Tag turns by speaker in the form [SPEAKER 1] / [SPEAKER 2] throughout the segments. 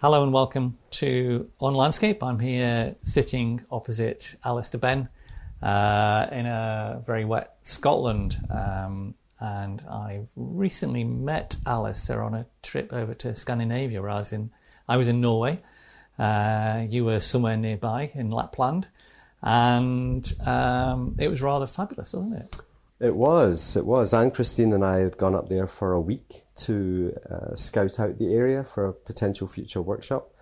[SPEAKER 1] Hello and welcome to On Landscape. I'm here sitting opposite Alister Benn uh, in a very wet Scotland. Um, and I recently met Alistair on a trip over to Scandinavia where I was in, I was in Norway. Uh, you were somewhere nearby in Lapland. And um, it was rather fabulous, wasn't it?
[SPEAKER 2] It was, it was. Anne Christine and I had gone up there for a week to uh, scout out the area for a potential future workshop.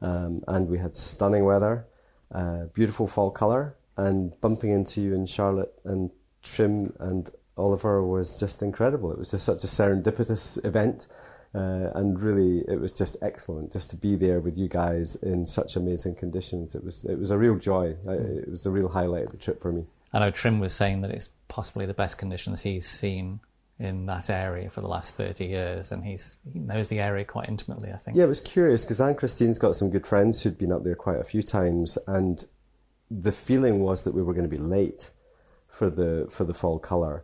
[SPEAKER 2] Um, and we had stunning weather, uh, beautiful fall colour, and bumping into you in Charlotte and Trym and Oliver was just incredible. It was just such a serendipitous event. Uh, and really, it was just excellent just to be there with you guys in such amazing conditions. It was it was a real joy. It was a real highlight of the trip for me.
[SPEAKER 1] I know Trym was saying that it's possibly the best conditions he's seen in that area for the last 30 years and he's he knows the area quite intimately i think.
[SPEAKER 2] Yeah it was curious because anne christine's got some good friends who'd been up there quite a few times and the feeling was that we were going to be late for the for the fall color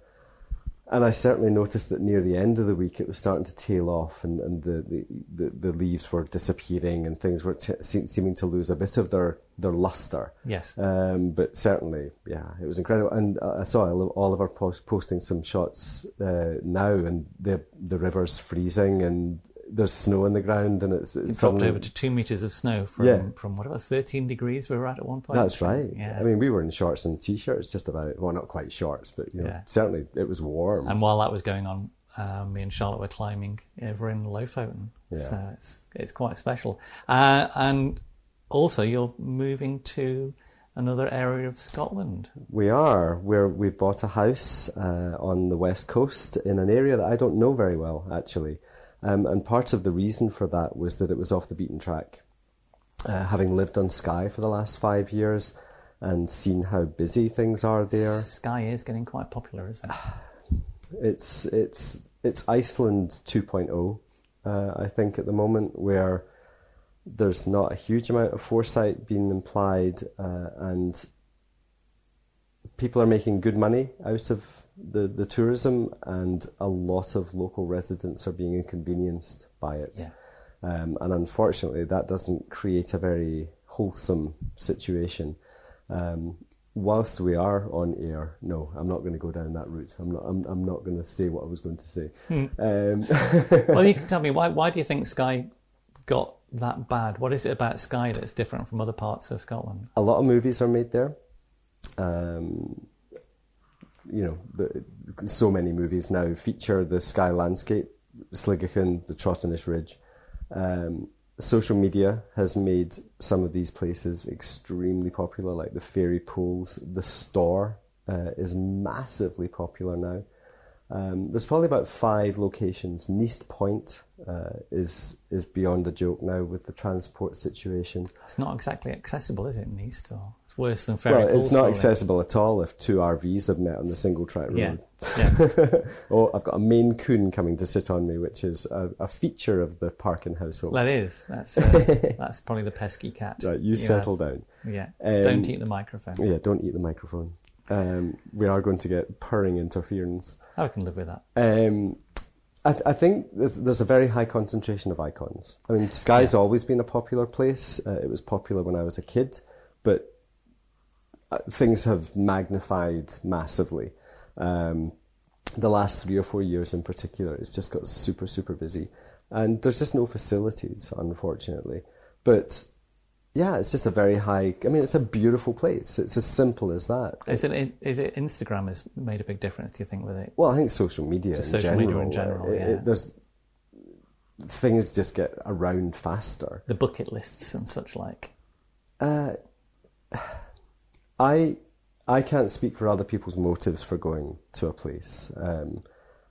[SPEAKER 2] and I certainly noticed that near the end of the week it was starting to tail off and, and the, the, the, the leaves were disappearing and things were t- seeming to lose a bit of their, their luster.
[SPEAKER 1] Yes.
[SPEAKER 2] Um, but certainly, yeah, it was incredible. And I saw Oliver post- posting some shots uh, now and the, the river's freezing and there's snow on the ground and it's, it's
[SPEAKER 1] it dropped over to two meters of snow from yeah. from what about 13 degrees we were at at one point
[SPEAKER 2] that's right yeah i mean we were in shorts and t-shirts just about well not quite shorts but you know, yeah. certainly it was warm
[SPEAKER 1] and while that was going on um, me and charlotte were climbing over in lofoten yeah. so it's it's quite special uh, and also you're moving to another area of Scotland.
[SPEAKER 2] We are. We're, we've bought a house uh, on the west coast in an area that I don't know very well, actually. Um, and part of the reason for that was that it was off the beaten track. Uh, having lived on Skye for the last five years and seen how busy things are there.
[SPEAKER 1] Skye is getting quite popular, isn't it?
[SPEAKER 2] It's, it's, it's Iceland 2.0, uh, I think, at the moment, where there's not a huge amount of foresight being implied uh, and people are making good money out of the, the tourism, and a lot of local residents are being inconvenienced by it.
[SPEAKER 1] Yeah.
[SPEAKER 2] Um, and unfortunately, that doesn't create a very wholesome situation. Um, whilst we are on air, no, I'm not going to go down that route. I'm not. I'm, I'm not going to say what I was going to say.
[SPEAKER 1] Hmm. Um, well, you can tell me why. Why do you think Skye got that bad? What is it about Skye that's different from other parts of Scotland?
[SPEAKER 2] A lot of movies are made there. Um, you know, the, so many movies now feature the Skye landscape, Sligachan, the Trotternish Ridge. Um, social media has made some of these places extremely popular, like the Fairy Pools. The Storr uh, is massively popular now. Um, there's probably about five locations. Neist Point uh, is is beyond a joke now with the transport situation.
[SPEAKER 1] It's not exactly accessible, is it, Neist? Or worse than Ferry
[SPEAKER 2] Well, it's not accessible at all if two RVs have met on the single track road.
[SPEAKER 1] Yeah. yeah.
[SPEAKER 2] oh, I've got a Maine Coon coming to sit on me, which is a, a feature of the Parkin household.
[SPEAKER 1] That is. That's uh, that's probably the pesky cat.
[SPEAKER 2] Right, you, you settle have. down.
[SPEAKER 1] Yeah. Um, don't eat the microphone.
[SPEAKER 2] Yeah, don't eat the microphone um, we are going to get purring interference.
[SPEAKER 1] I can live with that.
[SPEAKER 2] Um, I, th- I, think there's, there's, a very high concentration of icons. I mean, Skye's yeah. always been a popular place. Uh, it was popular when I was a kid, but things have magnified massively. Um, the last three or four years in particular, it's just got super, super busy. And there's just no facilities, unfortunately. But yeah, it's just a very high. I mean, it's a beautiful place. It's as simple as that.
[SPEAKER 1] Is it? Is it Instagram has made a big difference? Do you think with it?
[SPEAKER 2] Well, I think social media.
[SPEAKER 1] Just
[SPEAKER 2] in
[SPEAKER 1] social
[SPEAKER 2] general,
[SPEAKER 1] media in general.
[SPEAKER 2] It,
[SPEAKER 1] yeah.
[SPEAKER 2] It, there's things just get around faster.
[SPEAKER 1] The bucket lists and such like.
[SPEAKER 2] Uh, I I can't speak for other people's motives for going to a place. Um,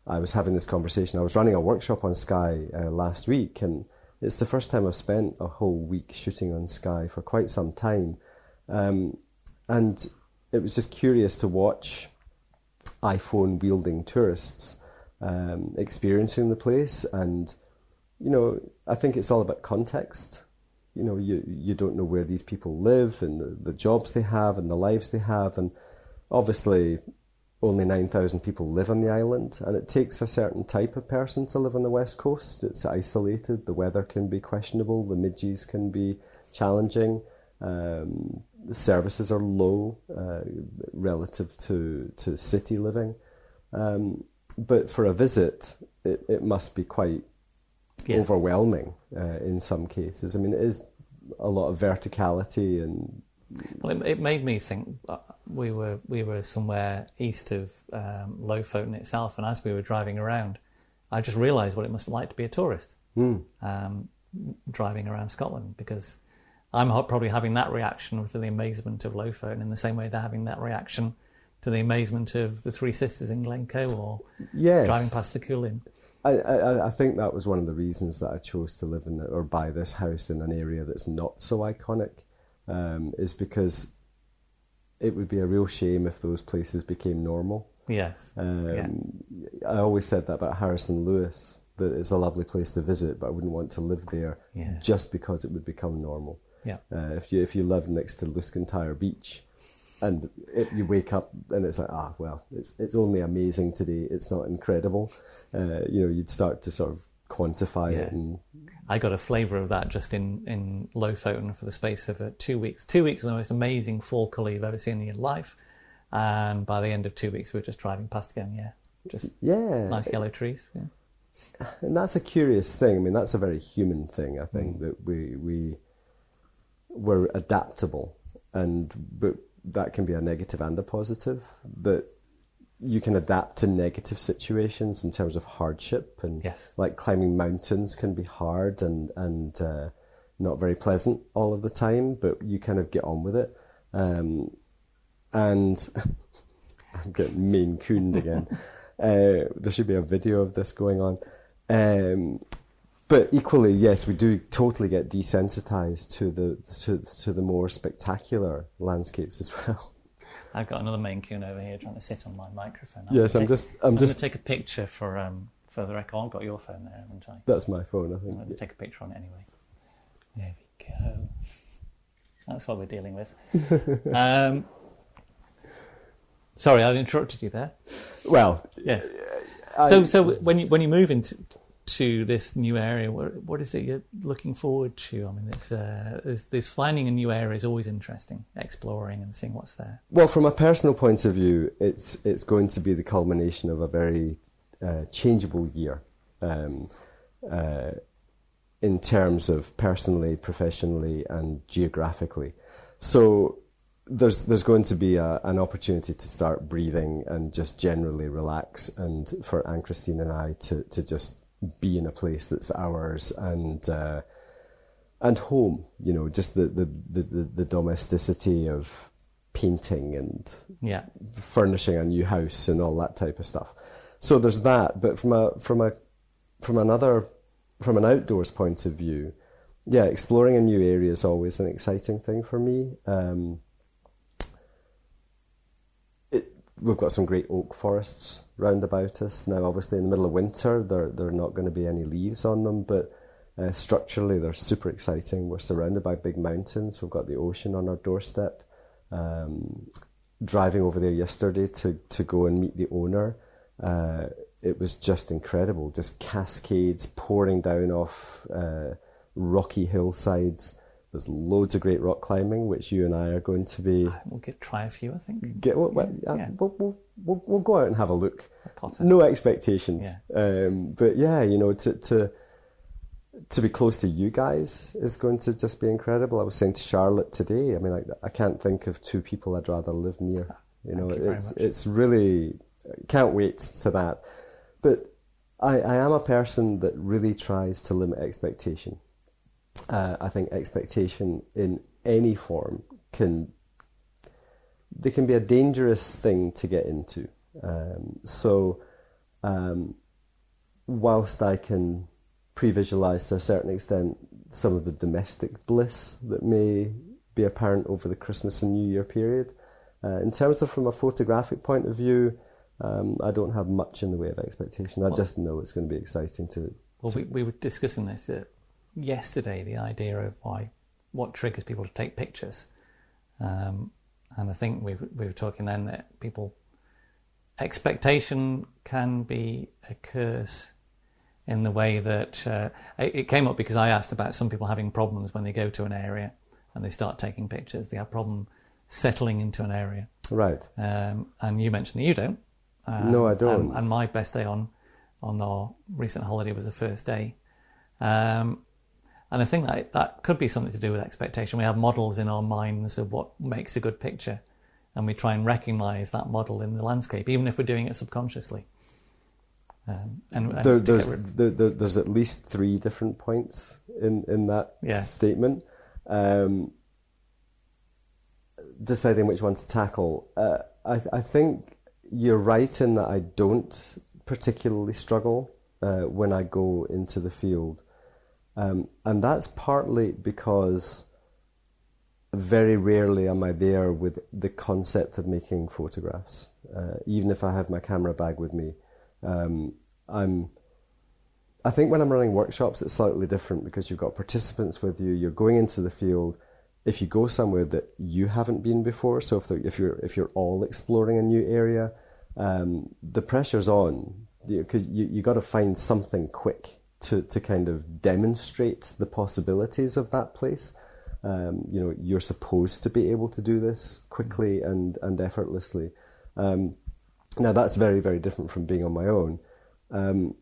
[SPEAKER 2] I was having this conversation. I was running a workshop on Skye uh, last week, and it's the first time I've spent a whole week shooting on Skye for quite some time. Um, and it was just curious to watch iPhone wielding tourists um, experiencing the place. And, you know, I think it's all about context. You know, you, you don't know where these people live and the, the jobs they have and the lives they have. And obviously, only 9,000 people live on the island, and it takes a certain type of person to live on the west coast. It's isolated, the weather can be questionable, the midges can be challenging, um, the services are low uh, relative to, to city living. Um, but for a visit, it, it must be quite yeah. overwhelming uh, in some cases. I mean, it is a lot of verticality and.
[SPEAKER 1] Well, it, it made me think we were we were somewhere east of um, Lofoten itself, and as we were driving around, I just realised what it must be like to be a tourist mm. um, driving around Scotland because I'm probably having that reaction to the amazement of Lofoten in the same way they're having that reaction to the amazement of the Three Sisters in Glencoe or yes. driving past the Cuillin.
[SPEAKER 2] I, I, I, think that was one of the reasons that I chose to live in or buy this house in an area that's not so iconic, um, is because it would be a real shame if those places became normal.
[SPEAKER 1] Yes. Um, yeah.
[SPEAKER 2] I always said that about Harris and Lewis, that it's a lovely place to visit, but I wouldn't want to live there yeah. just because it would become normal.
[SPEAKER 1] Yeah.
[SPEAKER 2] Uh, if you if you live next to Luskentyre Beach, and it, you wake up and it's like ah well it's it's only amazing today. It's not incredible. Uh, you know, you'd start to sort of quantify yeah. it and.
[SPEAKER 1] I got a flavour of that just in, in Lofoten for the space of uh, two weeks. Two weeks of the most amazing fall colour you've ever seen in your life. And by the end of two weeks, we were just driving past again. Yeah. Just
[SPEAKER 2] yeah,
[SPEAKER 1] nice yellow trees. Yeah.
[SPEAKER 2] And that's a curious thing. I mean, that's a very human thing. I think mm. that we we we're adaptable, and but that can be a negative and a positive. That you can adapt to negative situations in terms of hardship, and
[SPEAKER 1] yes.
[SPEAKER 2] like climbing mountains can be hard and and uh, not very pleasant all of the time, but you kind of get on with it. Um, and I'm getting mean cooned again. uh, there should be a video of this going on. Um, but equally, yes, we do totally get desensitized to the to, to the more spectacular landscapes as well.
[SPEAKER 1] I've got another Maine Coon over here trying to sit on my microphone.
[SPEAKER 2] I'm yes, I'm take, just I'm,
[SPEAKER 1] I'm
[SPEAKER 2] just
[SPEAKER 1] take a picture for um for the record. I've got your phone there, haven't I?
[SPEAKER 2] That's my phone, I think.
[SPEAKER 1] I'm going to take a picture on it anyway. There we go. That's what we're dealing with. um, sorry, I interrupted you there.
[SPEAKER 2] Well,
[SPEAKER 1] yes. I, so, so when you when you move into to this new area, what, what is it you're looking forward to? I mean, uh, there's finding a new area is always interesting, exploring and seeing what's there.
[SPEAKER 2] Well, from a personal point of view, it's it's going to be the culmination of a very uh, changeable year, um, uh, in terms of personally, professionally, and geographically. So there's there's going to be a, an opportunity to start breathing and just generally relax, and for Anne Christine and I to to just be in a place that's ours and uh, and home. You know, just the, the, the, the, domesticity of painting and
[SPEAKER 1] yeah.
[SPEAKER 2] furnishing a new house and all that type of stuff. So there's that, but from a from a from another from an outdoors point of view, yeah, exploring a new area is always an exciting thing for me. Um, we've got some great oak forests round about us now. Obviously, in the middle of winter, there there are not going to be any leaves on them, but uh, structurally, they're super exciting. We're surrounded by big mountains. We've got the ocean on our doorstep. Um, driving over there yesterday to to go and meet the owner, uh, it was just incredible. Just cascades pouring down off uh, rocky hillsides. There's loads of great rock climbing, which you and I are going to be.
[SPEAKER 1] We'll get try a few, I think.
[SPEAKER 2] Get well, yeah, yeah. We'll, we'll, we'll, we'll, go out and have a look. no expectations, yeah. Um, but yeah, you know, to to to be close to you guys is going to just be incredible. I was saying to Charlotte today. I mean, I, I can't think of two people I'd rather live near. You know,
[SPEAKER 1] you
[SPEAKER 2] it's it's really can't wait to that. But I, I am a person that really tries to limit expectation uh, I think expectation in any form can they can be a dangerous thing to get into. Um, so, um, whilst I can pre-visualize to a certain extent some of the domestic bliss that may be apparent over the Christmas and New Year period, uh, in terms of from a photographic point of view, um, I don't have much in the way of expectation. I well, just know it's going to be exciting to.
[SPEAKER 1] Well, to we, we were discussing this yesterday the idea of why what triggers people to take pictures, um, and I think we we were talking then that people expectation can be a curse in the way that uh, it, came up because I asked about some people having problems when they go to an area and they start taking pictures. They have problem settling into an area.
[SPEAKER 2] Right.
[SPEAKER 1] Um, and you mentioned that you don't. Um,
[SPEAKER 2] No, I don't.
[SPEAKER 1] And, and my best day on on our recent holiday was the first day. Um, and I think that that could be something to do with expectation. We have models in our minds of what makes a good picture, and we try and recognise that model in the landscape, even if we're doing it subconsciously. Um, and, and
[SPEAKER 2] there, there's there, there, there's at least three different points in in that
[SPEAKER 1] Yeah.
[SPEAKER 2] statement. Um, deciding which one to tackle, uh, I I think you're right in that I don't particularly struggle uh, when I go into the field, um, and that's partly because very rarely am I there with the concept of making photographs. Uh, even if I have my camera bag with me, um, I'm. I think when I'm running workshops, it's slightly different because you've got participants with you. You're going into the field. If you go somewhere that you haven't been before, so if, the, if you're if you're all exploring a new area, um, the pressure's on because you you got to find something quick to to kind of demonstrate the possibilities of that place. Um, you know, you're supposed to be able to do this quickly and and effortlessly. Um, now that's very very different from being on my own. Um,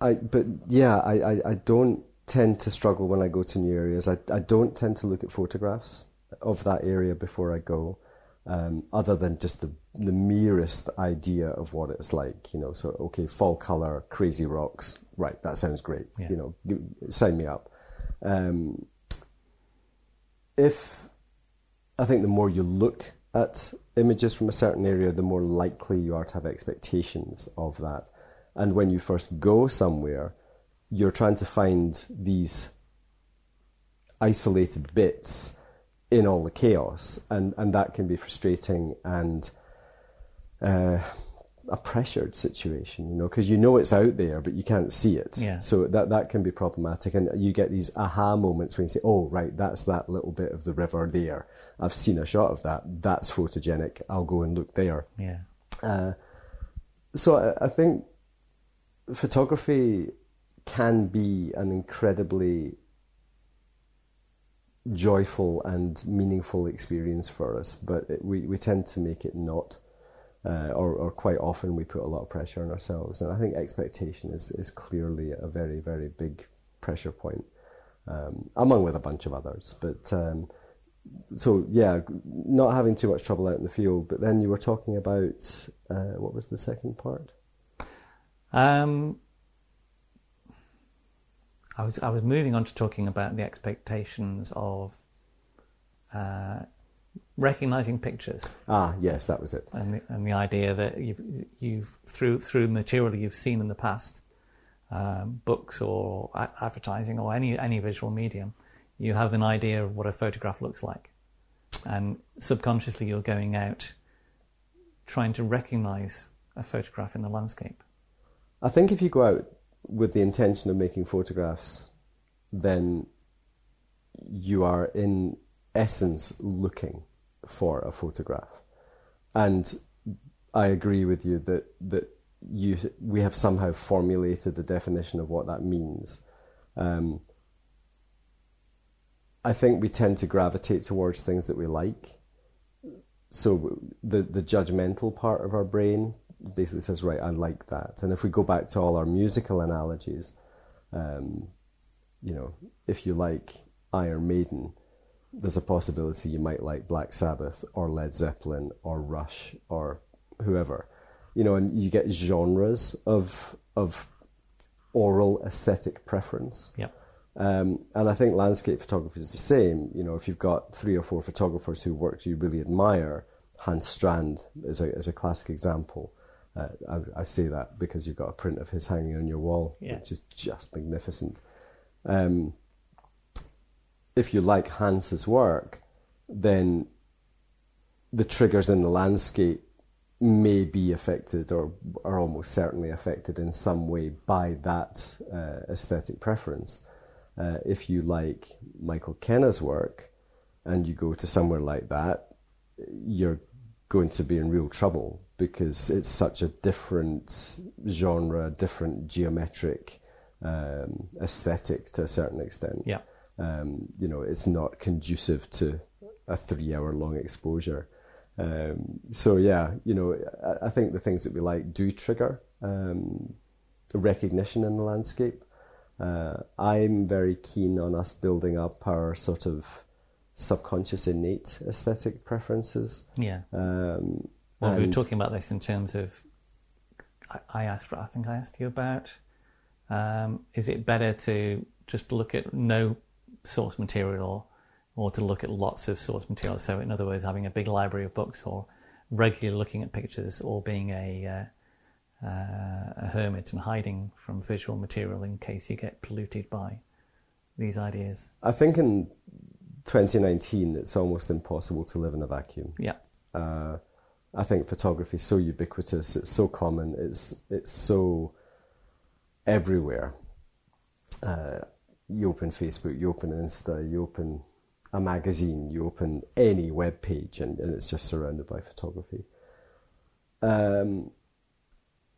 [SPEAKER 2] I but yeah, I, I, I don't tend to struggle when I go to new areas. I, I don't tend to look at photographs of that area before I go, um, other than just the the merest idea of what it's like. You know, so okay, fall color, crazy rocks, right? That sounds great.
[SPEAKER 1] Yeah.
[SPEAKER 2] You know, sign me up. Um, if I think the more you look at images from a certain area, the more likely you are to have expectations of that. And when you first go somewhere, you're trying to find these isolated bits in all the chaos, and, and that can be frustrating and uh, a pressured situation, you know, because you know it's out there, but you can't see it.
[SPEAKER 1] Yeah.
[SPEAKER 2] So that that can be problematic, and you get these aha moments when you say, "Oh, right, that's that little bit of the river there. I've seen a shot of that. That's photogenic. I'll go and look there."
[SPEAKER 1] yeah,
[SPEAKER 2] Uh, so I, I think photography can be an incredibly joyful and meaningful experience for us, but it, we, we tend to make it not. Uh, or, or quite often we put a lot of pressure on ourselves, and I think expectation is, is clearly a very very big pressure point, um, among with a bunch of others. But um, so yeah, not having too much trouble out in the field. But then you were talking about uh, what was the second part?
[SPEAKER 1] Um, I was I was moving on to talking about the expectations of uh, recognizing pictures
[SPEAKER 2] Ah, yes, that was it.
[SPEAKER 1] and the, and the idea that you've you've through through material you've seen in the past, um, books or a- advertising or any any visual medium, you have an idea of what a photograph looks like, and subconsciously you're going out trying to recognize a photograph in the landscape.
[SPEAKER 2] I think if you go out with the intention of making photographs, then you are in essence looking for a photograph. And I agree with you that that you we have somehow formulated the definition of what that means. Um, I think we tend to gravitate towards things that we like. So the the judgmental part of our brain basically says, right, I like that. And if we go back to all our musical analogies, um, you know, if you like Iron Maiden, there's a possibility you might like Black Sabbath or Led Zeppelin or Rush or whoever, you know, and you get genres of of oral aesthetic preference.
[SPEAKER 1] Yep.
[SPEAKER 2] Um, and I think landscape photography is the same. You know, if you've got three or four photographers who work you really admire, Hans Strand is a, is a classic example. Uh, I, I say that because you've got a print of his hanging on your wall,
[SPEAKER 1] Yeah.
[SPEAKER 2] which is just magnificent. Um, if you like Hans's work, then the triggers in the landscape may be affected or are almost certainly affected in some way by that uh, aesthetic preference. Uh, if you like Michael Kenna's work and you go to somewhere like that, you're going to be in real trouble because it's such a different genre, different geometric um, aesthetic to a certain extent.
[SPEAKER 1] Yeah.
[SPEAKER 2] Um, you know, it's not conducive to a three-hour-long exposure. Um, so yeah, you know, I, I, think the things that we like do trigger um, recognition in the landscape. Uh, I'm very keen on us building up our sort of subconscious innate aesthetic preferences.
[SPEAKER 1] Yeah. Um, well, we were talking about this in terms of. I, I asked. I think I asked you about. Um, is it better to just look at no source material, or to look at lots of source material? So, in other words, having a big library of books, or regularly looking at pictures, or being a uh, uh, a hermit and hiding from visual material in case you get polluted by these ideas.
[SPEAKER 2] I think in 2019, it's almost impossible to live in a vacuum.
[SPEAKER 1] Yeah.
[SPEAKER 2] Uh, I think photography is so ubiquitous. It's so common. It's it's so everywhere. Uh, you open Facebook, you open Insta, you open a magazine, you open any web page, and, and it's just surrounded by photography. Um,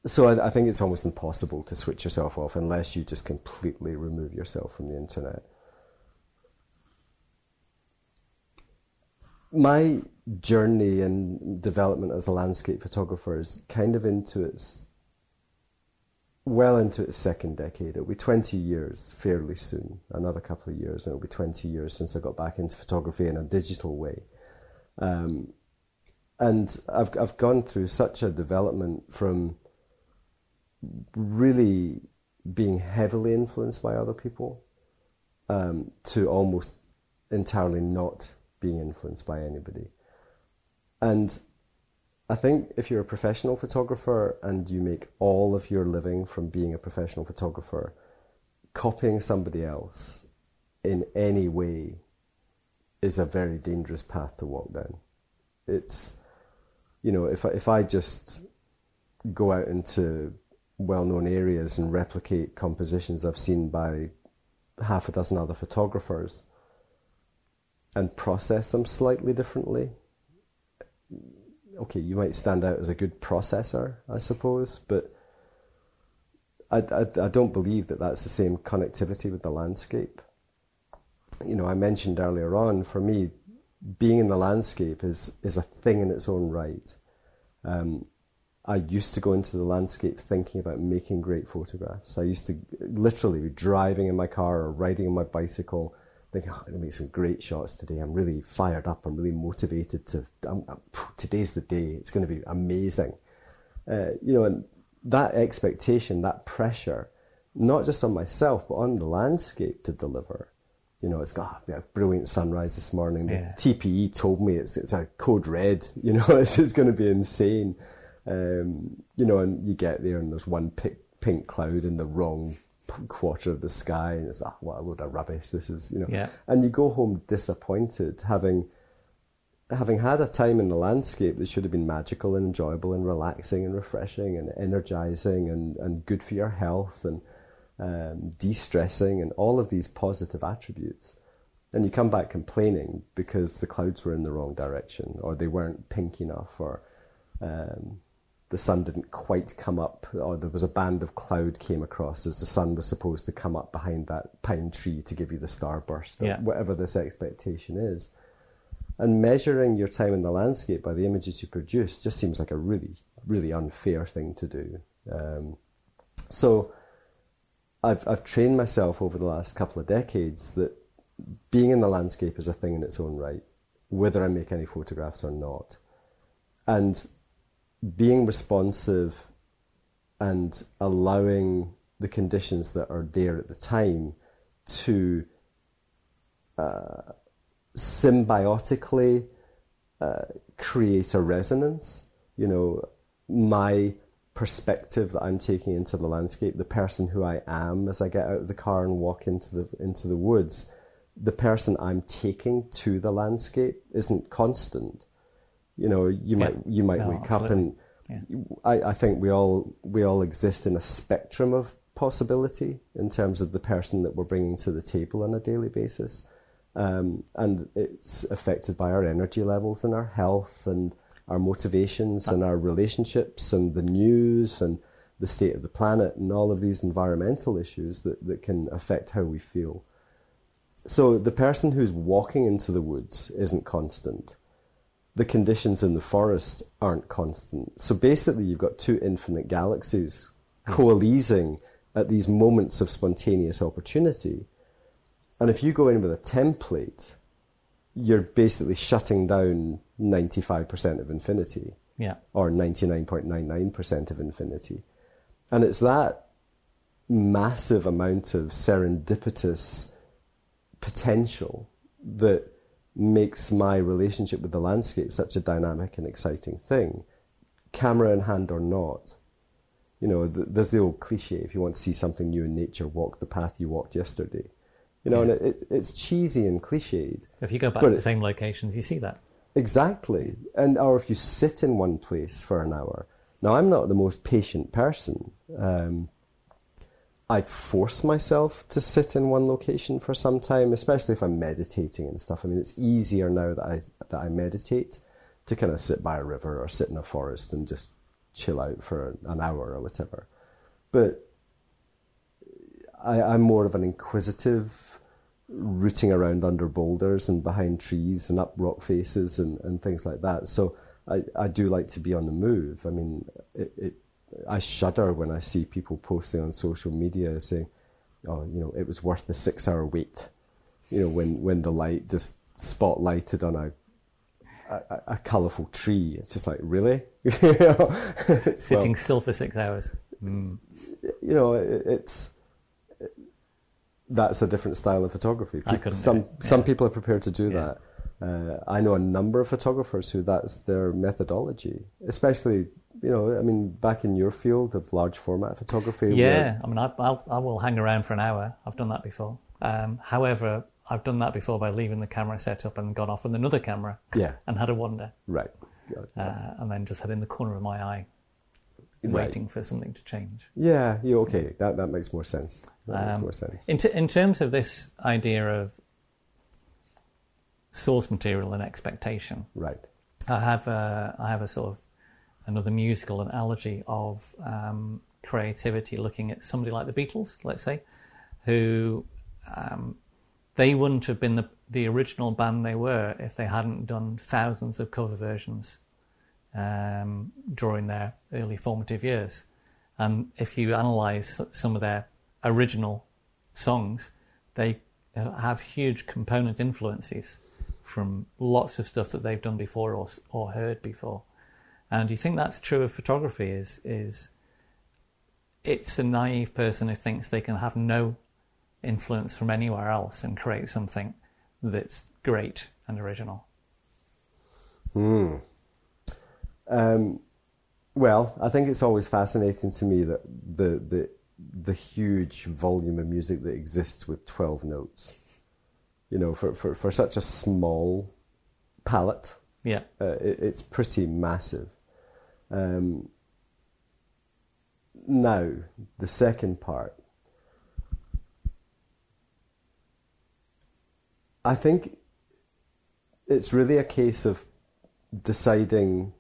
[SPEAKER 2] so I, I think it's almost impossible to switch yourself off unless you just completely remove yourself from the internet. my journey and development as a landscape photographer is kind of into its well into its second decade. It'll be 20 years fairly soon, another couple of years, and it'll be 20 years since I got back into photography in a digital way. Um, and I've, I've gone through such a development from really being heavily influenced by other people um, to almost entirely not being influenced by anybody. And I think if you're a professional photographer and you make all of your living from being a professional photographer, copying somebody else in any way is a very dangerous path to walk down. It's, you know, if I, if I just go out into well known areas and replicate compositions I've seen by half a dozen other photographers, and process them slightly differently. Okay, you might stand out as a good processor, I suppose, but I, I, I don't believe that that's the same connectivity with the landscape. You know, I mentioned earlier on, for me, being in the landscape is, is a thing in its own right. Um, I used to go into the landscape thinking about making great photographs. I used to literally be driving in my car or riding on my bicycle thinking, oh, I'm going to make some great shots today. I'm really fired up. I'm really motivated to, I'm, I'm, today's the day. It's going to be amazing. Uh, you know, and that expectation, that pressure, not just on myself, but on the landscape to deliver. You know, it's got oh, a brilliant sunrise this morning. Yeah. The TPE told me it's, it's a code red. You know, it's, it's going to be insane. Um, you know, and you get there and there's one pink, pink cloud in the wrong quarter of the sky, and it's ah, what a load of rubbish this is, you know.
[SPEAKER 1] Yeah.
[SPEAKER 2] And you go home disappointed, having having had a time in the landscape that should have been magical and enjoyable and relaxing and refreshing and energizing and, and good for your health and um, de-stressing and all of these positive attributes. And you come back complaining because the clouds were in the wrong direction or they weren't pink enough or um, the sun didn't quite come up, or there was a band of cloud came across as the sun was supposed to come up behind that pine tree to give you the starburst, or yeah. whatever this expectation is. And measuring your time in the landscape by the images you produce just seems like a really, really unfair thing to do. Um, so I've, I've trained myself over the last couple of decades that being in the landscape is a thing in its own right, whether I make any photographs or not. And being responsive and allowing the conditions that are there at the time to uh, symbiotically uh, create a resonance. You know, my perspective that I'm taking into the landscape, the person who I am as I get out of the car and walk into the into the woods, the person I'm taking to the landscape isn't constant. You know, you yeah. might you might no, wake absolutely. up and yeah. I, I think we all we all exist in a spectrum of possibility in terms of the person that we're bringing to the table on a daily basis. Um, and it's affected by our energy levels and our health and our motivations and our relationships and the news and the state of the planet and all of these environmental issues that, that can affect how we feel. So the person who's walking into the woods isn't constant. The conditions in the forest aren't constant. So basically, you've got two infinite galaxies hmm. coalescing at these moments of spontaneous opportunity. And if you go in with a template, you're basically shutting down 95% of infinity
[SPEAKER 1] Yeah.
[SPEAKER 2] or 99.99% of infinity. And it's that massive amount of serendipitous potential that makes my relationship with the landscape such a dynamic and exciting thing, camera in hand or not. You know, th- there's the old cliche if you want to see something new in nature, walk the path you walked yesterday. You know,
[SPEAKER 1] Yeah.
[SPEAKER 2] and it, it, it's cheesy and cliched.
[SPEAKER 1] If you go back to the
[SPEAKER 2] it-
[SPEAKER 1] same locations, you see that.
[SPEAKER 2] Exactly. And or if you sit in one place for an hour. Now I'm not the most patient person. Um, I force myself to sit in one location for some time, especially if I'm meditating and stuff. I mean, it's easier now that I that I meditate to kind of sit by a river or sit in a forest and just chill out for an hour or whatever. But I, I'm more of an inquisitive, rooting around under boulders and behind trees and up rock faces and, and things like that. So I, I do like to be on the move. I mean, it, it, I shudder when I see people posting on social media saying, oh, you know, it was worth the six hour wait. You know, when, when the light just spotlighted on a a, a colourful tree. It's just like, really? you know,
[SPEAKER 1] Sitting
[SPEAKER 2] well,
[SPEAKER 1] still for six hours. Mm.
[SPEAKER 2] you know, it, it's that's a different style of photography.
[SPEAKER 1] I
[SPEAKER 2] Peop-
[SPEAKER 1] couldn't do
[SPEAKER 2] some
[SPEAKER 1] it,
[SPEAKER 2] some people are prepared to do
[SPEAKER 1] Yeah.
[SPEAKER 2] that. Uh, I know a number of photographers who that's their methodology, especially you know, I mean, back in your field of large format photography.
[SPEAKER 1] Yeah,
[SPEAKER 2] where-
[SPEAKER 1] I mean, I, I'll, I will hang around for an hour. I've done that before. Um, however, I've done that before by leaving the camera set up and gone off with another camera
[SPEAKER 2] yeah,
[SPEAKER 1] and had a wander,
[SPEAKER 2] right. Yeah,
[SPEAKER 1] uh, and then just had in the corner of my eye,
[SPEAKER 2] Right.
[SPEAKER 1] waiting for something to change.
[SPEAKER 2] yeah, you okay? That that makes more sense. That makes
[SPEAKER 1] Um,
[SPEAKER 2] more sense.
[SPEAKER 1] In, t- in terms of this idea of source material and expectation,
[SPEAKER 2] Right.
[SPEAKER 1] I have a, I have a sort of another musical analogy of um, creativity, looking at somebody like the Beatles, let's say, who um, they wouldn't have been the the original band they were if they hadn't done thousands of cover versions um, during their early formative years. And if you analyze some of their original songs, they have huge component influences from lots of stuff that they've done before or, or heard before. And do you think that's true of photography? Is is it's a naive person who thinks they can have no influence from anywhere else and create something that's great and original.
[SPEAKER 2] Hmm. Um, well, I think it's always fascinating to me that the the the huge volume of music that exists with twelve notes. You know, for for, for such a small palette,
[SPEAKER 1] Yeah,
[SPEAKER 2] uh, it, it's pretty massive. Um, now, the second part. I think it's really a case of deciding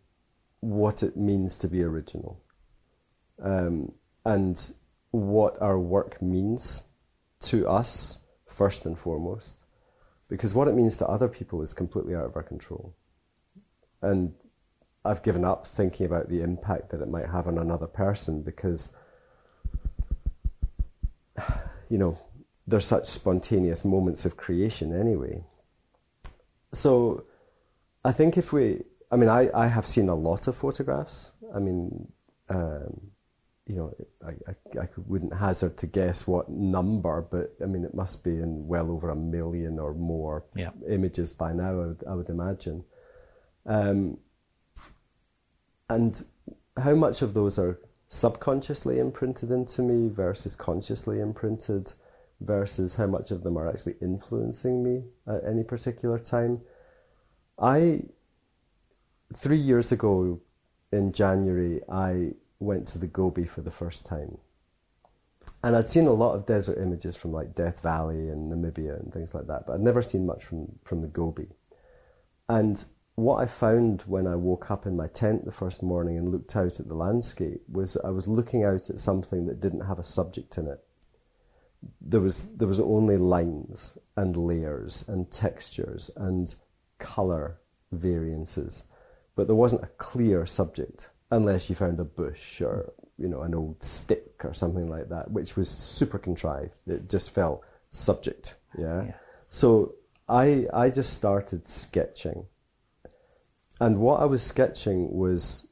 [SPEAKER 2] what it means to be original um, and what our work means to us, first and foremost. Because what it means to other people is completely out of our control. And I've given up thinking about the impact that it might have on another person because, you know, there's such spontaneous moments of creation anyway. So I think if we, I mean, I, I have seen a lot of photographs. I mean, um, you know, I, I, I wouldn't hazard to guess what number, but I mean, it must be in well over a million or more
[SPEAKER 1] Yeah.
[SPEAKER 2] images by now, I would, I would imagine. Um, and how much of those are subconsciously imprinted into me versus consciously imprinted versus how much of them are actually influencing me at any particular time. I, three years ago in January, I went to the Gobi for the first time. And I'd seen a lot of desert images from like Death Valley and Namibia and things like that, but I'd never seen much from, from the Gobi. And what I found when I woke up in my tent the first morning and looked out at the landscape was I was looking out at something that didn't have a subject in it. There was there was only lines and layers and textures and color variances, but there wasn't a clear subject unless you found a bush or you know an old stick or something like that, which was super contrived. It just felt subject. Yeah.
[SPEAKER 1] Yeah.
[SPEAKER 2] So I I just started sketching, and what I was sketching was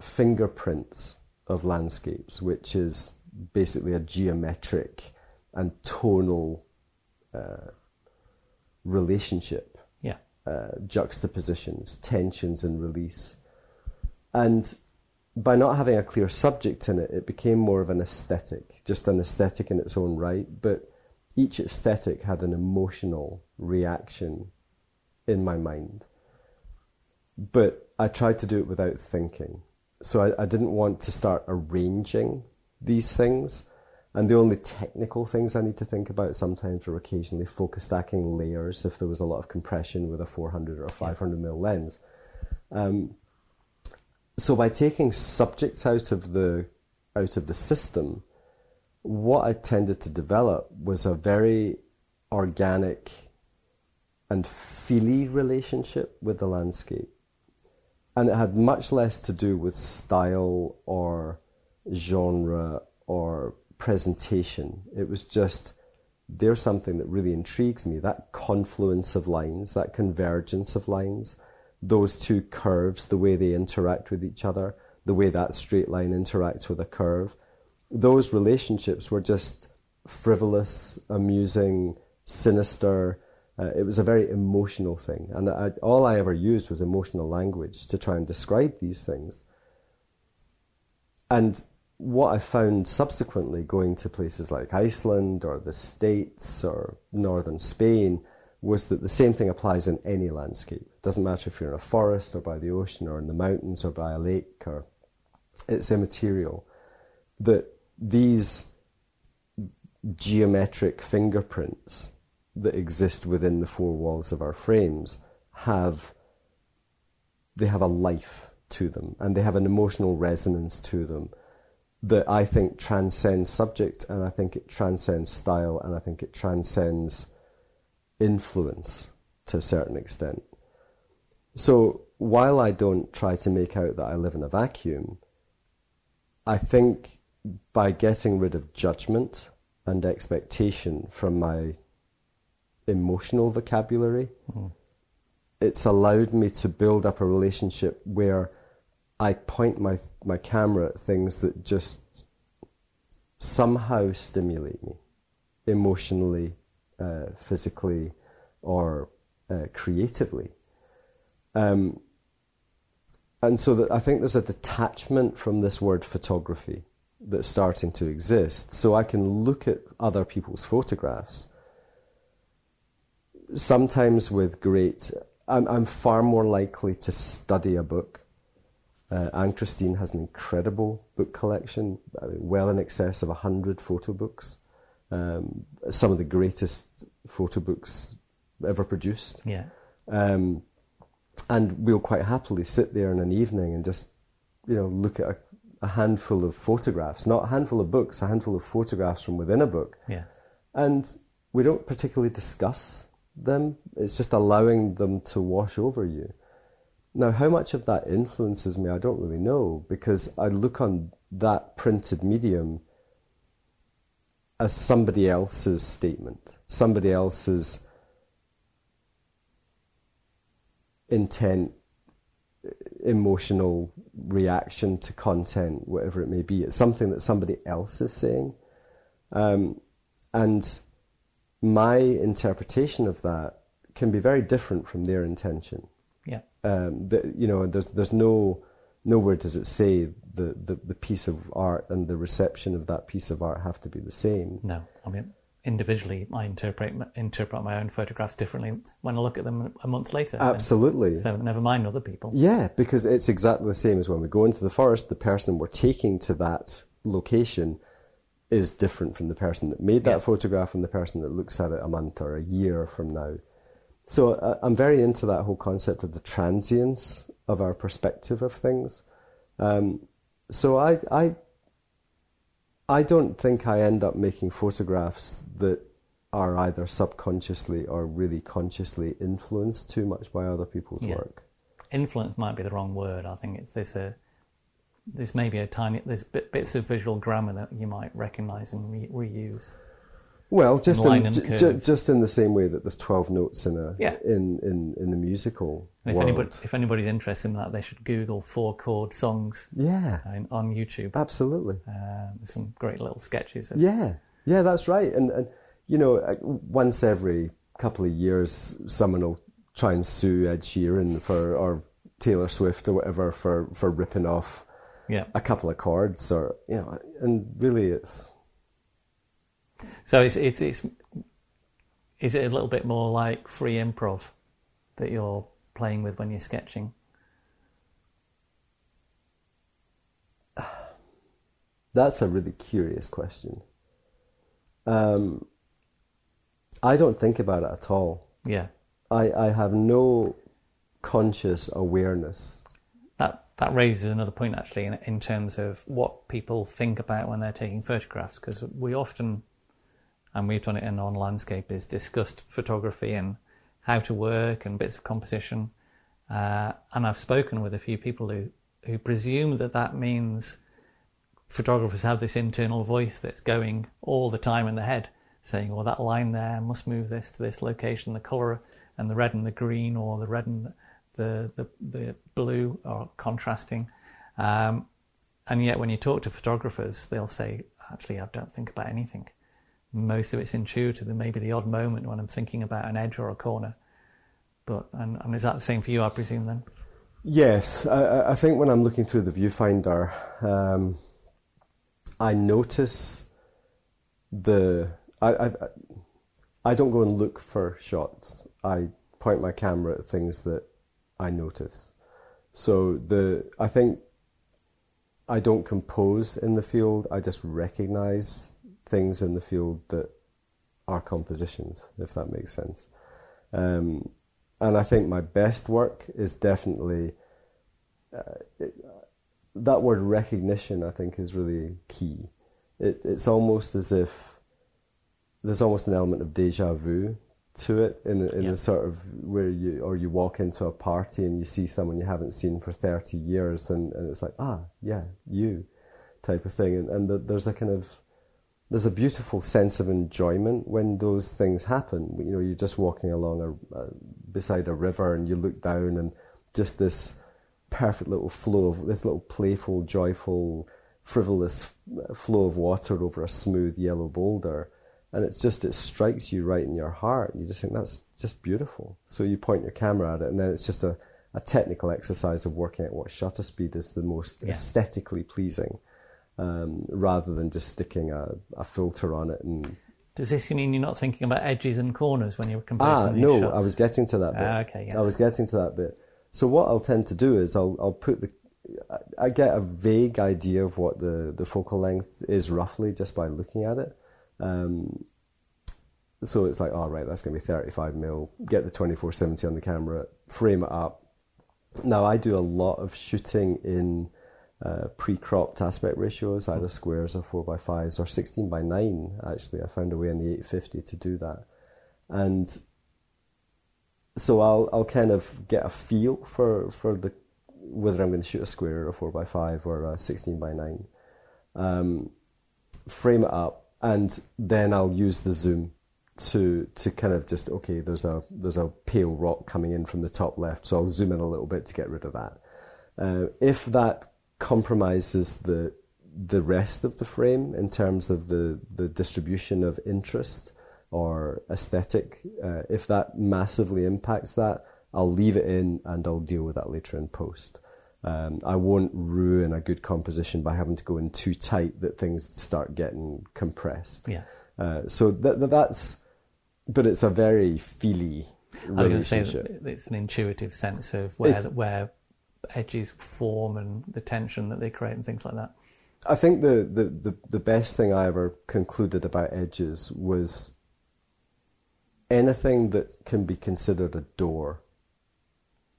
[SPEAKER 2] fingerprints of landscapes, which is basically a geometric and tonal uh, relationship
[SPEAKER 1] Yeah.
[SPEAKER 2] uh, juxtapositions, tensions, and release. And by not having a clear subject in it, it became more of an aesthetic, just an aesthetic in its own right. But each aesthetic had an emotional reaction in my mind. But I tried to do it without thinking. So I, I didn't want to start arranging these things. And the only technical things I need to think about sometimes are occasionally focus stacking layers if there was a lot of compression with a 400 or a 500 mil lens. Um, so by taking subjects out of the out of the system, what I tended to develop was a very organic and feely relationship with the landscape. And it had much less to do with style or genre or presentation. It was just there's something that really intrigues me that confluence of lines, that convergence of lines, those two curves, the way they interact with each other, the way that straight line interacts with a curve. Those relationships were just frivolous, amusing, sinister. Uh, it was a very emotional thing. And I, all I ever used was emotional language to try and describe these things. And what I found subsequently going to places like Iceland or the States or northern Spain was that the same thing applies in any landscape. It doesn't matter if you're in a forest or by the ocean or in the mountains or by a lake or it's immaterial. That these geometric fingerprints that exist within the four walls of our frames have they have a life to them and they have an emotional resonance to them that I think transcends subject and I think it transcends style and I think it transcends influence to a certain extent. So while I don't try to make out that I live in a vacuum, I think by getting rid of judgment and expectation from my emotional vocabulary,
[SPEAKER 1] Mm.
[SPEAKER 2] it's allowed me to build up a relationship where I point my my camera at things that just somehow stimulate me emotionally, uh, physically, or uh, creatively. Um, and so that I think there's a detachment from this word photography that's starting to exist. So I can look at other people's photographs, sometimes with great. I'm, I'm far more likely to study a book. Uh, Anne Christine has an incredible book collection, I mean, well in excess of 100 photo books. Um, some of the greatest photo books ever produced.
[SPEAKER 1] Yeah.
[SPEAKER 2] Um, and we'll quite happily sit there in an evening and just, you know, look at a, a handful of photographs, not a handful of books, a handful of photographs from within a book.
[SPEAKER 1] Yeah.
[SPEAKER 2] And we don't particularly discuss them. It's just allowing them to wash over you. Now, how much of that influences me, I don't really know, because I look on that printed medium as somebody else's statement, somebody else's intent, emotional reaction to content, whatever it may be. It's something that somebody else is saying. Um, and my interpretation of that can be very different from their intention.
[SPEAKER 1] Yeah.
[SPEAKER 2] Um, the, you know, there's there's no nowhere does it say the, the, the piece of art and the reception of that piece of art have to be the same.
[SPEAKER 1] No. I mean, individually, I interpret interpret my own photographs differently when I look at them a month later.
[SPEAKER 2] Absolutely.
[SPEAKER 1] So never mind other people.
[SPEAKER 2] Yeah, because it's exactly the same as when we go into the forest. The person we're taking to that location is different from the person that made that
[SPEAKER 1] Yeah.
[SPEAKER 2] photograph and the person that looks at it a month or a year from now. so uh, I'm very into that whole concept of the transience of our perspective of things. Um, so I, I, I don't think I end up making photographs that are either subconsciously or really consciously influenced too much by other people's
[SPEAKER 1] Yeah.
[SPEAKER 2] work.
[SPEAKER 1] Influence might be the wrong word. I think it's this. a there's maybe a tiny there's bit, bits of visual grammar that you might recognise and re- reuse.
[SPEAKER 2] Well, just in, ju- just in the same way that there's twelve notes in a
[SPEAKER 1] Yeah.
[SPEAKER 2] in, in, in the musical
[SPEAKER 1] And if
[SPEAKER 2] world.
[SPEAKER 1] anybody if anybody's interested in that, they should Google four chord songs
[SPEAKER 2] yeah,
[SPEAKER 1] uh, on YouTube.
[SPEAKER 2] absolutely.
[SPEAKER 1] Uh, there's some great little sketches. Of,
[SPEAKER 2] Yeah, yeah, that's right. And and you know, uh, once every couple of years, someone will try and sue Ed Sheeran for or Taylor Swift or whatever for for ripping off
[SPEAKER 1] yeah.
[SPEAKER 2] a couple of chords, or you know, and really, it's
[SPEAKER 1] So it's it's it's is it a little bit more like free improv that you're playing with when you're sketching?
[SPEAKER 2] that's a really curious question. Um, I don't think about it at all.
[SPEAKER 1] Yeah.
[SPEAKER 2] I I have no conscious awareness
[SPEAKER 1] That raises another point actually in, in terms of what people think about when they're taking photographs because we often and we've done it in on landscape is discussed photography and how to work and bits of composition. Uh, and I've spoken with a few people who who presume that that means photographers have this internal voice that's going all the time in the head saying well that line there must move this to this location the color and the red and the green or the red and the the, the blue are contrasting. Um, and yet when you talk to photographers they'll say actually I don't think about anything. Most of it's intuitive. There may be the odd moment when I'm thinking about an edge or a corner. But and, and is that the same for you I presume then?
[SPEAKER 2] Yes, I, I- think when I'm looking through the viewfinder, um, I notice the. I, I I don't go and look for shots. I point my camera at things that I notice. So the I think I don't compose in the field. I just recognize things in the field that are compositions, if that makes sense. Um, and I think my best work is definitely uh, it, that word recognition. I think is really key. It, it's almost as if there's almost an element of deja vu to it, in a- in
[SPEAKER 1] Yeah.
[SPEAKER 2] a sort of where you or you walk into a party and you see someone you haven't seen for thirty years, and, and it's like ah yeah you type of thing, and and the, there's a kind of there's a beautiful sense of enjoyment when those things happen. You know, you're just walking along a, a beside a river and you look down and just this perfect little flow of this little playful, joyful, frivolous flow of water over a smooth yellow boulder. And it's just, it strikes you right in your heart. You just think that's just beautiful. So you point your camera at it and then it's just a, a technical exercise of working out what shutter speed is the most
[SPEAKER 1] Yeah.
[SPEAKER 2] aesthetically pleasing um, rather than just sticking a, a filter on it and
[SPEAKER 1] does this mean you're not thinking about edges and corners when you're composing
[SPEAKER 2] ah
[SPEAKER 1] these
[SPEAKER 2] no
[SPEAKER 1] shots?
[SPEAKER 2] I was getting to that bit
[SPEAKER 1] Ah, okay, yes.
[SPEAKER 2] I was getting to that bit so what I'll tend to do is I'll I'll put the I- I get a vague idea of what the the focal length is roughly just by looking at it um, so it's like all right that's going to be 35 mil get the 2470 on the camera frame it up now I do a lot of shooting in uh, pre-cropped aspect ratios, either squares or four by fives or sixteen by nine. Actually, I found a way in the eight fifty to do that, and so I'll I'll kind of get a feel for for the whether I'm going to shoot a square or a four by five or a sixteen by nine. Um, frame it up, and then I'll use the zoom to to kind of just okay. There's a there's a pale rock coming in from the top left, so I'll zoom in a little bit to get rid of that. Uh, if that compromises the the rest of the frame in terms of the the distribution of interest or aesthetic, uh, if that massively impacts that, I'll leave it in and I'll deal with that later in post. Um, I won't ruin a good composition by having to go in too tight that things start getting compressed.
[SPEAKER 1] Yeah.
[SPEAKER 2] Uh, so that, that that's, but it's a very feely
[SPEAKER 1] I was say
[SPEAKER 2] relationship.
[SPEAKER 1] it's an intuitive sense of where
[SPEAKER 2] It's-
[SPEAKER 1] where edges form and the tension that they create and things like that.
[SPEAKER 2] I think the, the, the, the best thing I ever concluded about edges was anything that can be considered a door,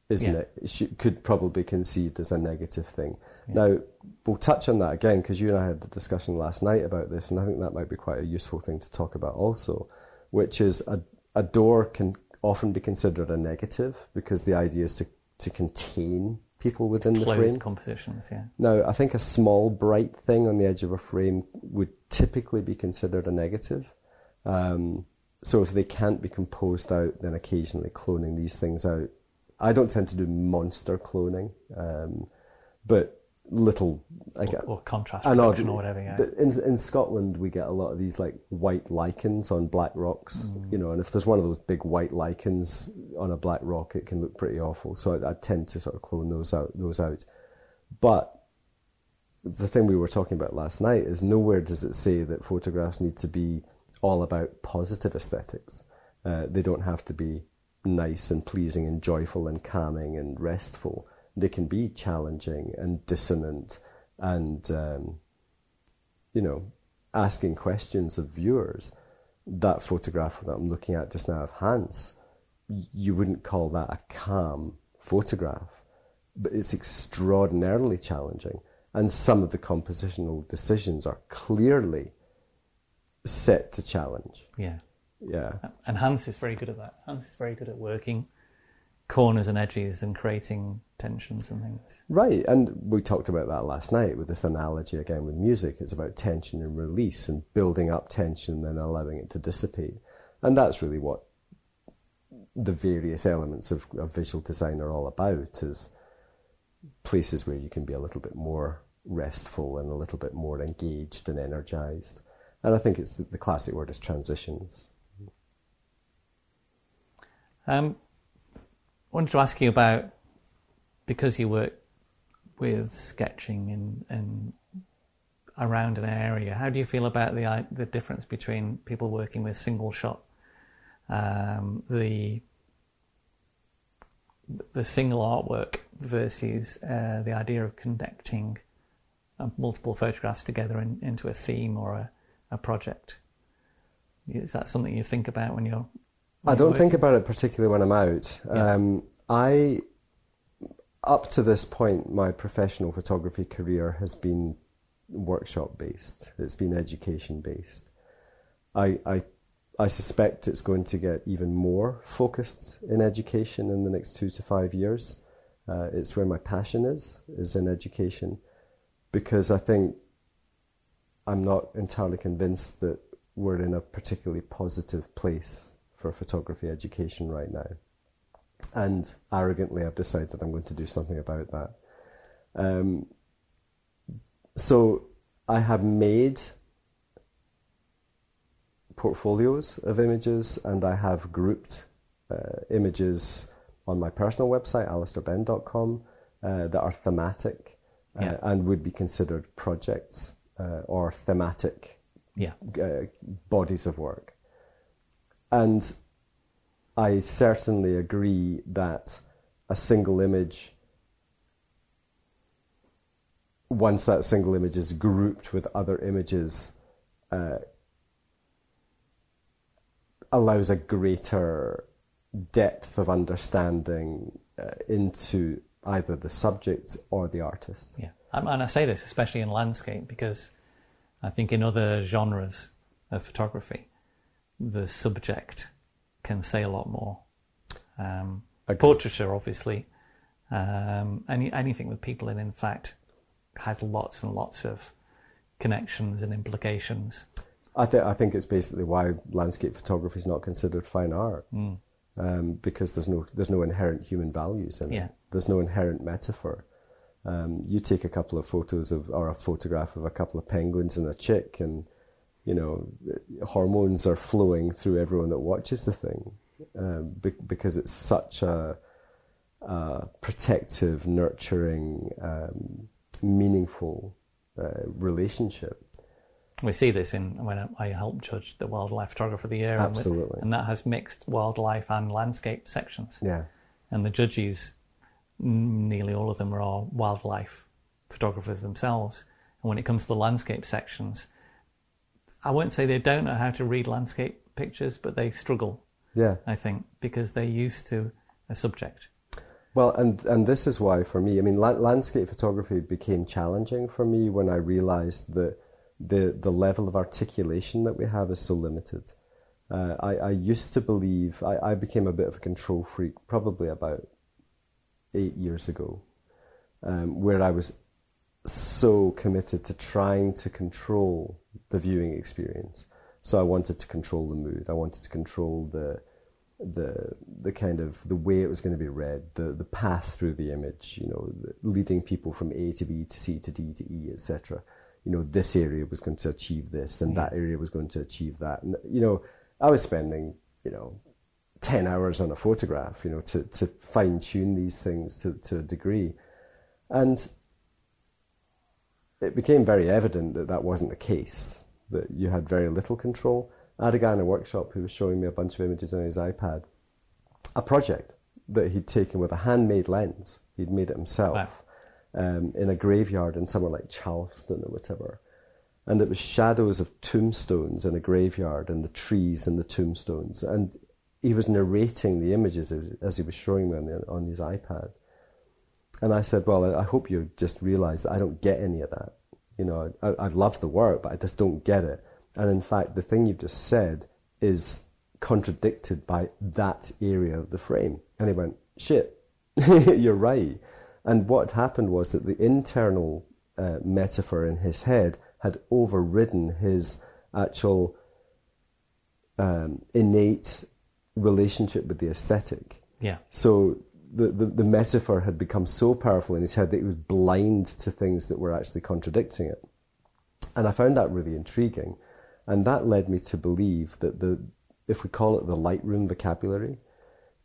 [SPEAKER 2] isn't
[SPEAKER 1] Yeah.
[SPEAKER 2] it? it should, could probably be conceived as a negative thing. Now, we'll touch on that again because you and I had a discussion last night about this, and I think that might be quite a useful thing to talk about also, which is a, a door can often be considered a negative because the idea is to, to contain people within the
[SPEAKER 1] Closed
[SPEAKER 2] frame.
[SPEAKER 1] compositions, yeah.
[SPEAKER 2] Now, I think a small, bright thing on the edge of a frame would typically be considered a negative. Um, so if they can't be composed out, then occasionally cloning these things out. I don't tend to do monster cloning, um, but little like
[SPEAKER 1] Or, or contrast
[SPEAKER 2] an odd-
[SPEAKER 1] reduction or whatever, yeah.
[SPEAKER 2] but in in Scotland, we get a lot of these like white lichens on black rocks,
[SPEAKER 1] Mm.
[SPEAKER 2] you know. And if there's one of those big white lichens on a black rock, it can look pretty awful. So I, I tend to sort of clone those out. Those out. But the thing we were talking about last night is nowhere does it say that photographs need to be all about positive aesthetics. Uh, they don't have to be nice and pleasing and joyful and calming and restful. They can be challenging and dissonant and, um, you know, asking questions of viewers. That photograph that I'm looking at just now of Hans, you wouldn't call that a calm photograph, but it's extraordinarily challenging. And some of the compositional decisions are clearly set to challenge.
[SPEAKER 1] yeah.
[SPEAKER 2] Yeah.
[SPEAKER 1] And Hans is very good at that. Hans is very good at working corners and edges and creating tensions and things.
[SPEAKER 2] Right, and we talked about that last night with this analogy again with music. It's about tension and release and building up tension and allowing it to dissipate. And that's really what the various elements of, of visual design are all about is places where you can be a little bit more restful and a little bit more engaged and energized. And I think it's the classic word is transitions.
[SPEAKER 1] Um, I wanted to ask you about because you work with sketching and, and around an area. How do you feel about the the difference between people working with single shot, um, the the single artwork versus uh, the idea of connecting uh, multiple photographs together in, into a theme or a, a project? Is that something you think about when you're?
[SPEAKER 2] I don't think about it particularly when I'm out.
[SPEAKER 1] Yeah.
[SPEAKER 2] Um, I, up to this point, my professional photography career has been workshop based. It's been education based. I, I, I suspect it's going to get even more focused in education in the next two to five years. Uh, it's where my passion is, is in education, because I think I'm not entirely convinced that we're in a particularly positive place for photography education right now. And arrogantly, I've decided I'm going to do something about that. Um, so I have made portfolios of images and I have grouped uh, images on my personal website, alisterbenn.com, uh, that are thematic uh,
[SPEAKER 1] Yeah.
[SPEAKER 2] and would be considered projects uh, or thematic
[SPEAKER 1] Yeah.
[SPEAKER 2] uh, bodies of work. And I certainly agree that a single image, once that single image is grouped with other images, uh, allows a greater depth of understanding uh, into either the subject or the artist.
[SPEAKER 1] Yeah, and I say this especially in landscape because I think in other genres of photography, the subject can say a lot more. Um,
[SPEAKER 2] Agreed.
[SPEAKER 1] portraiture, obviously, um, any anything with people in, in fact, has lots and lots of connections and implications.
[SPEAKER 2] I, th- I think it's basically why landscape photography is not considered fine art, um, because there's no there's no inherent human values in
[SPEAKER 1] Yeah.
[SPEAKER 2] it. There's no inherent metaphor. Um, you take a couple of photos of or a photograph of a couple of penguins and a chick, and you know hormones are flowing through everyone that watches the thing, um, be- because it's such a, a protective, nurturing, um, meaningful uh, relationship.
[SPEAKER 1] We see this in when I help judge the wildlife photographer of the year, and with-
[SPEAKER 2] Absolutely.
[SPEAKER 1] and that has mixed wildlife and landscape sections.
[SPEAKER 2] Yeah.
[SPEAKER 1] and the judges, nearly all of them are wildlife photographers themselves. And when it comes to the landscape sections, I won't say they don't know how to read landscape pictures, but they struggle
[SPEAKER 2] Yeah.
[SPEAKER 1] I think, because they're used to a subject.
[SPEAKER 2] Well, and and this is why for me, I mean, la- landscape photography became challenging for me when I realized that the the level of articulation that we have is so limited. Uh, I, I used to believe I, I became a bit of a control freak probably about eight years ago, um, where I was so committed to trying to control the viewing experience. So I wanted to control the mood. I wanted to control the the the kind of the way it was going to be read, the the path through the image, you know, leading people from A to B to C to D to E, etc. You know, this area was going to achieve this, and that mm. area was going to achieve that. And you know, I was spending you know ten hours on a photograph, you know, to to fine tune these things to to a degree, and it became very evident that that wasn't the case. That you had very little control I had a guy in a workshop who was showing me a bunch of images on his iPad, a project that he'd taken with a handmade lens. He'd made it himself wow. um, in a graveyard in somewhere like Charleston or whatever. And it was shadows of tombstones in a graveyard and the trees and the tombstones. And he was narrating the images as he was showing me on, the, on his iPad. And I said, Well, I hope you just realize that I don't get any of that. You know, I, I love the work, but I just don't get it. And in fact, the thing you've just said is contradicted by that area of the frame. And he went, shit, you're right. And what happened was that the internal uh, metaphor in his head had overridden his actual um, innate relationship with the aesthetic.
[SPEAKER 1] Yeah.
[SPEAKER 2] So the, the, the metaphor had become so powerful in his head that he was blind to things that were actually contradicting it. And I found that really intriguing. And that led me to believe that the, if we call it the Lightroom vocabulary,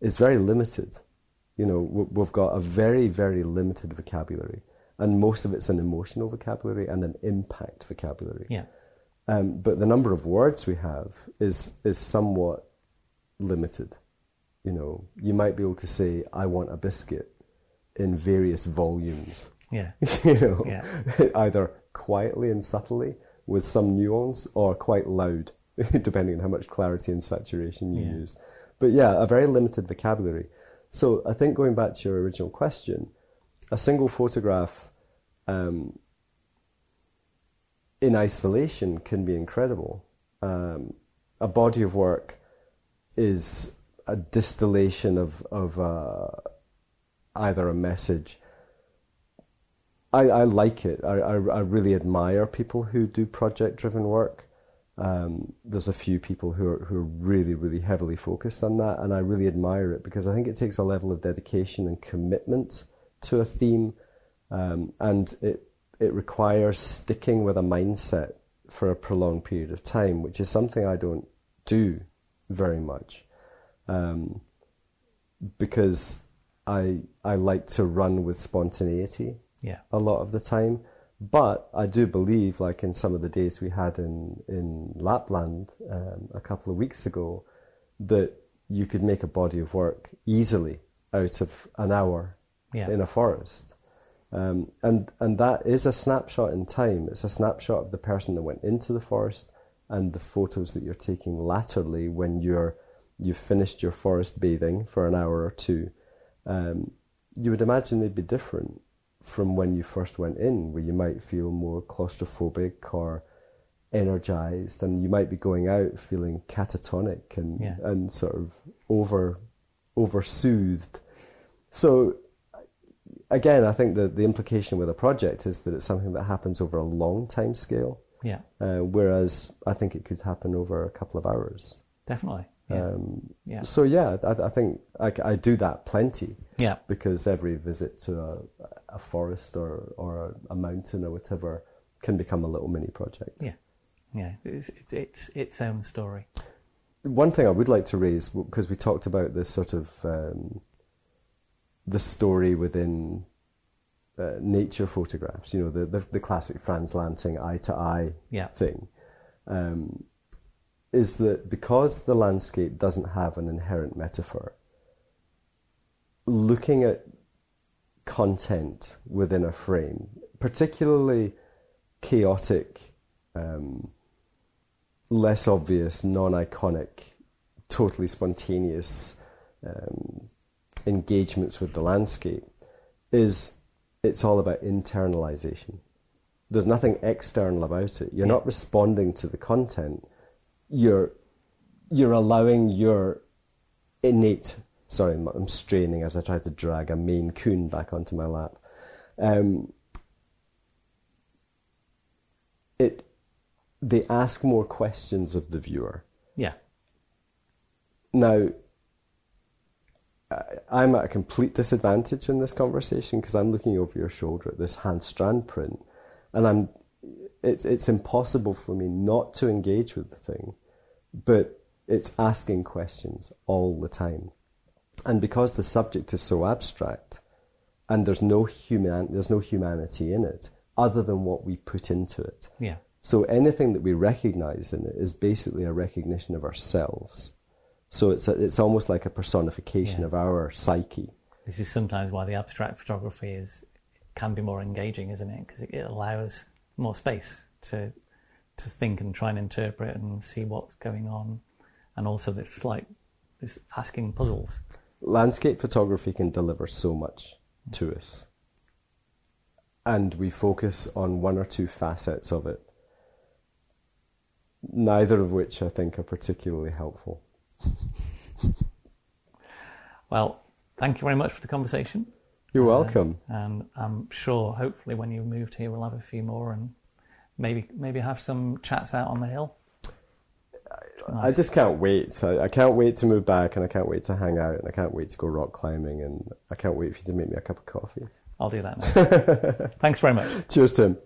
[SPEAKER 2] is very limited. You know, we've got a very, very limited vocabulary. And most of it's an emotional vocabulary and an impact vocabulary.
[SPEAKER 1] Yeah.
[SPEAKER 2] Um, but the number of words we have is, is somewhat limited. You know, you might be able to say, I want a biscuit in various volumes.
[SPEAKER 1] Yeah.
[SPEAKER 2] you know,
[SPEAKER 1] yeah.
[SPEAKER 2] either quietly and subtly with some nuance or quite loud, depending on how much clarity and saturation you
[SPEAKER 1] Yeah.
[SPEAKER 2] use. But yeah, a very limited vocabulary. So I think going back to your original question, a single photograph um, in isolation can be incredible. Um, a body of work is a distillation of, of uh, either a message I, I like it. I, I, I really admire people who do project driven work. Um, there's a few people who are, who are really, really heavily focused on that, and I really admire it because I think it takes a level of dedication and commitment to a theme, um, and it it requires sticking with a mindset for a prolonged period of time, which is something I don't do very much, um, because I I like to run with spontaneity
[SPEAKER 1] Yeah.
[SPEAKER 2] a lot of the time. But I do believe, like in some of the days we had in in Lapland um, a couple of weeks ago, that you could make a body of work easily out of an hour
[SPEAKER 1] Yeah.
[SPEAKER 2] in a forest, um, and and that is a snapshot in time. It's a snapshot of the person that went into the forest and the photos that you're taking laterally when you're you've finished your forest bathing for an hour or two. Um, you would imagine they'd be different from when you first went in, where you might feel more claustrophobic or energized, and you might be going out feeling catatonic and
[SPEAKER 1] Yeah.
[SPEAKER 2] and sort of over over soothed. So again, I think that the implication with a project is that it's something that happens over a long time scale,
[SPEAKER 1] Yeah.
[SPEAKER 2] uh, whereas I think it could happen over a couple of hours.
[SPEAKER 1] Definitely. Yeah.
[SPEAKER 2] Um,
[SPEAKER 1] yeah.
[SPEAKER 2] So yeah, I, I think I, I do that plenty
[SPEAKER 1] Yeah.
[SPEAKER 2] because every visit to a, a forest or, or a mountain or whatever can become a little mini project.
[SPEAKER 1] Yeah. Yeah. It's, it's, it's its own story.
[SPEAKER 2] One thing I would like to raise, because we talked about this sort of um, the story within uh, nature photographs, you know, the, the, the classic Frans Lanting eye to eye thing, um, is that because the landscape doesn't have an inherent metaphor, looking at content within a frame, particularly chaotic, um, less obvious, non iconic totally spontaneous um, engagements with the landscape is it's all about internalization. There's nothing external about it. You're not responding to the content. You're you're allowing your innate. Sorry, I'm straining as I try to drag a Maine Coon back onto my lap. Um, it they ask more questions of the viewer.
[SPEAKER 1] Yeah.
[SPEAKER 2] Now, I'm at a complete disadvantage in this conversation because I'm looking over your shoulder at this Hans Strand print, and I'm. It's it's impossible for me not to engage with the thing, but it's asking questions all the time, and because the subject is so abstract, and there's no human there's no humanity in it other than what we put into it.
[SPEAKER 1] Yeah.
[SPEAKER 2] So anything that we recognize in it is basically a recognition of ourselves. So it's a, it's almost like a personification
[SPEAKER 1] Yeah.
[SPEAKER 2] of our psyche.
[SPEAKER 1] This is sometimes why the abstract photography is can be more engaging, isn't it? Because it, it allows more space to to think and try and interpret and see what's going on, and also this like this asking puzzles.
[SPEAKER 2] Landscape photography can deliver so much to us. And we focus on one or two facets of it, neither of which I think are particularly helpful.
[SPEAKER 1] Well, thank you very much for the conversation,
[SPEAKER 2] You're uh, welcome.
[SPEAKER 1] and I'm sure hopefully when you've moved here we'll have a few more and maybe maybe have some chats out on the hill.
[SPEAKER 2] I just can't wait. I, I can't wait to move back, and I can't wait to hang out, and I can't wait to go rock climbing, and I can't wait for you to make me a cup of coffee.
[SPEAKER 1] I'll do that. Thanks very much.
[SPEAKER 2] Cheers, Tim.